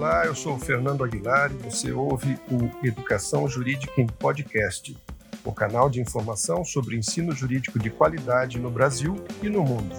Olá, eu sou o Fernando Aguilar e você ouve o Educação Jurídica em Podcast, o canal de informação sobre ensino jurídico de qualidade no Brasil e no mundo.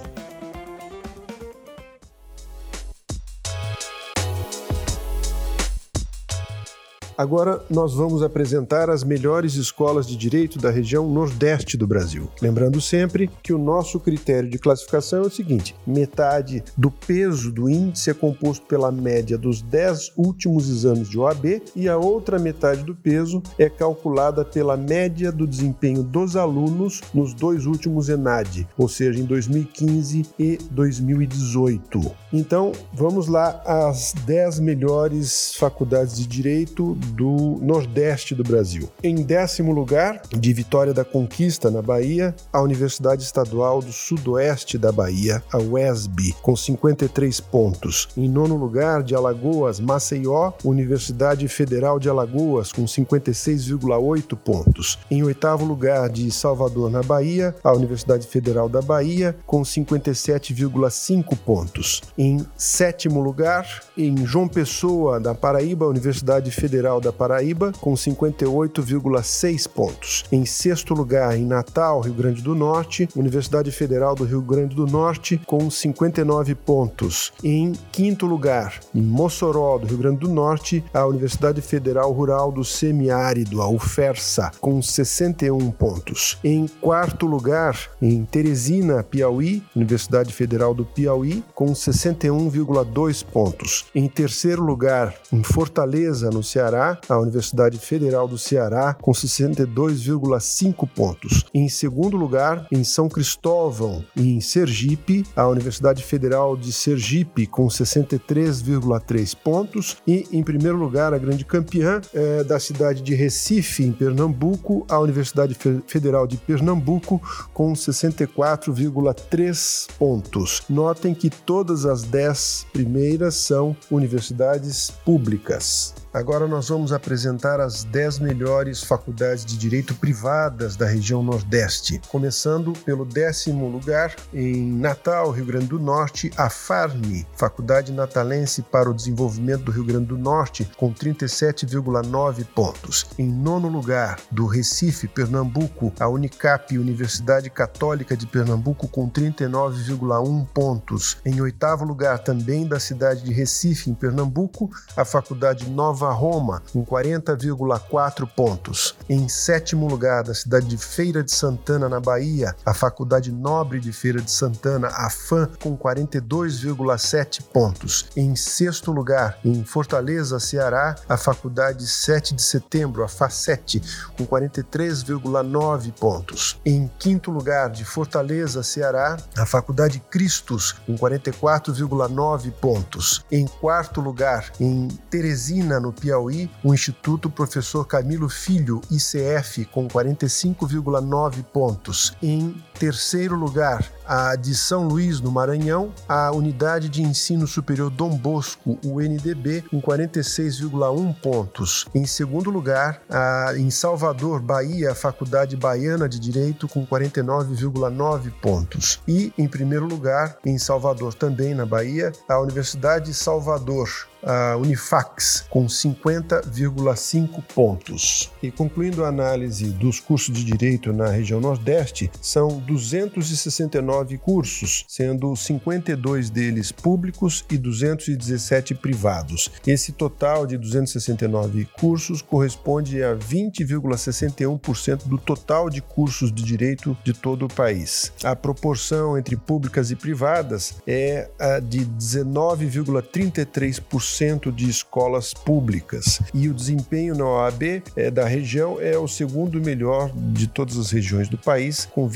Agora nós vamos apresentar as melhores escolas de direito da região Nordeste do Brasil. Lembrando sempre que o nosso critério de classificação é o seguinte: metade do peso do índice é composto pela média dos 10 últimos exames de OAB e a outra metade do peso é calculada pela média do desempenho dos alunos nos dois últimos ENAD, ou seja, em 2015 e 2018. Então, vamos lá às 10 melhores faculdades de direito do Nordeste do Brasil. Em décimo lugar, de Vitória da Conquista, na Bahia, a Universidade Estadual do Sudoeste da Bahia, a UESB, com 53 pontos. Em nono lugar, de Alagoas, Maceió, Universidade Federal de Alagoas, com 56,8 pontos. Em oitavo lugar, de Salvador, na Bahia, a Universidade Federal da Bahia, com 57,5 pontos. Em sétimo lugar, em João Pessoa, da Paraíba, Universidade Federal da Paraíba, com 58,6 pontos. Em sexto lugar, em Natal, Rio Grande do Norte, Universidade Federal do Rio Grande do Norte, com 59 pontos. Em quinto lugar, em Mossoró, do Rio Grande do Norte, a Universidade Federal Rural do Semiárido, a UFERSA, com 61 pontos. Em quarto lugar, em Teresina, Piauí, Universidade Federal do Piauí, com 61,2 pontos. Em terceiro lugar, em Fortaleza, no Ceará, a Universidade Federal do Ceará, com 62,5 pontos. Em segundo lugar, em São Cristóvão e em Sergipe, a Universidade Federal de Sergipe, com 63,3 pontos. E em primeiro lugar, a grande campeã é, da cidade de Recife, em Pernambuco, a Universidade Federal de Pernambuco, com 64,3 pontos. Notem que todas as 10 primeiras são universidades públicas. Agora nós vamos apresentar as 10 melhores faculdades de direito privadas da região Nordeste, começando pelo décimo lugar em Natal, Rio Grande do Norte, a FARNE, Faculdade Natalense para o Desenvolvimento do Rio Grande do Norte, com 37,9 pontos. Em nono lugar, do Recife, Pernambuco, a Unicap, Universidade Católica de Pernambuco, com 39,1 pontos. Em oitavo lugar, também da cidade de Recife, em Pernambuco, a Faculdade Nova Nova Roma, com 40,4 pontos. Em sétimo lugar, da cidade de Feira de Santana, na Bahia, a Faculdade Nobre de Feira de Santana, a FAM, com 42,7 pontos. Em sexto lugar, em Fortaleza, Ceará, a Faculdade 7 de Setembro, a FA7, com 43,9 pontos. Em quinto lugar, de Fortaleza, Ceará, a Faculdade Cristos, com 44,9 pontos. Em quarto lugar, em Teresina, no Piauí, o Instituto Professor Camilo Filho, ICF, com 45,9 pontos. Em terceiro lugar, a de São Luís, no Maranhão, a Unidade de Ensino Superior Dom Bosco, UNDB, com 46,1 pontos. Em segundo lugar, a, em Salvador, Bahia, a Faculdade Baiana de Direito, com 49,9 pontos. E, em primeiro lugar, em Salvador, também na Bahia, a Universidade Salvador, a Unifax, com 50,5 pontos. E concluindo a análise dos cursos de direito na região Nordeste, são 269 cursos, sendo 52 deles públicos e 217 privados. Esse total de 269 cursos corresponde a 20,61% do total de cursos de direito de todo o país. A proporção entre públicas e privadas é a de 19,33% de escolas públicas. E o desempenho na OAB é, da região é o segundo melhor de todas as regiões do país, com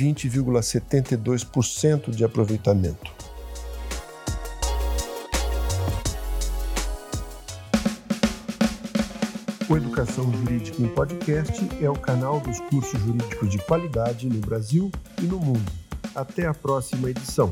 20,72% de aproveitamento. O Educação Jurídica em Podcast é o canal dos cursos jurídicos de qualidade no Brasil e no mundo. Até a próxima edição.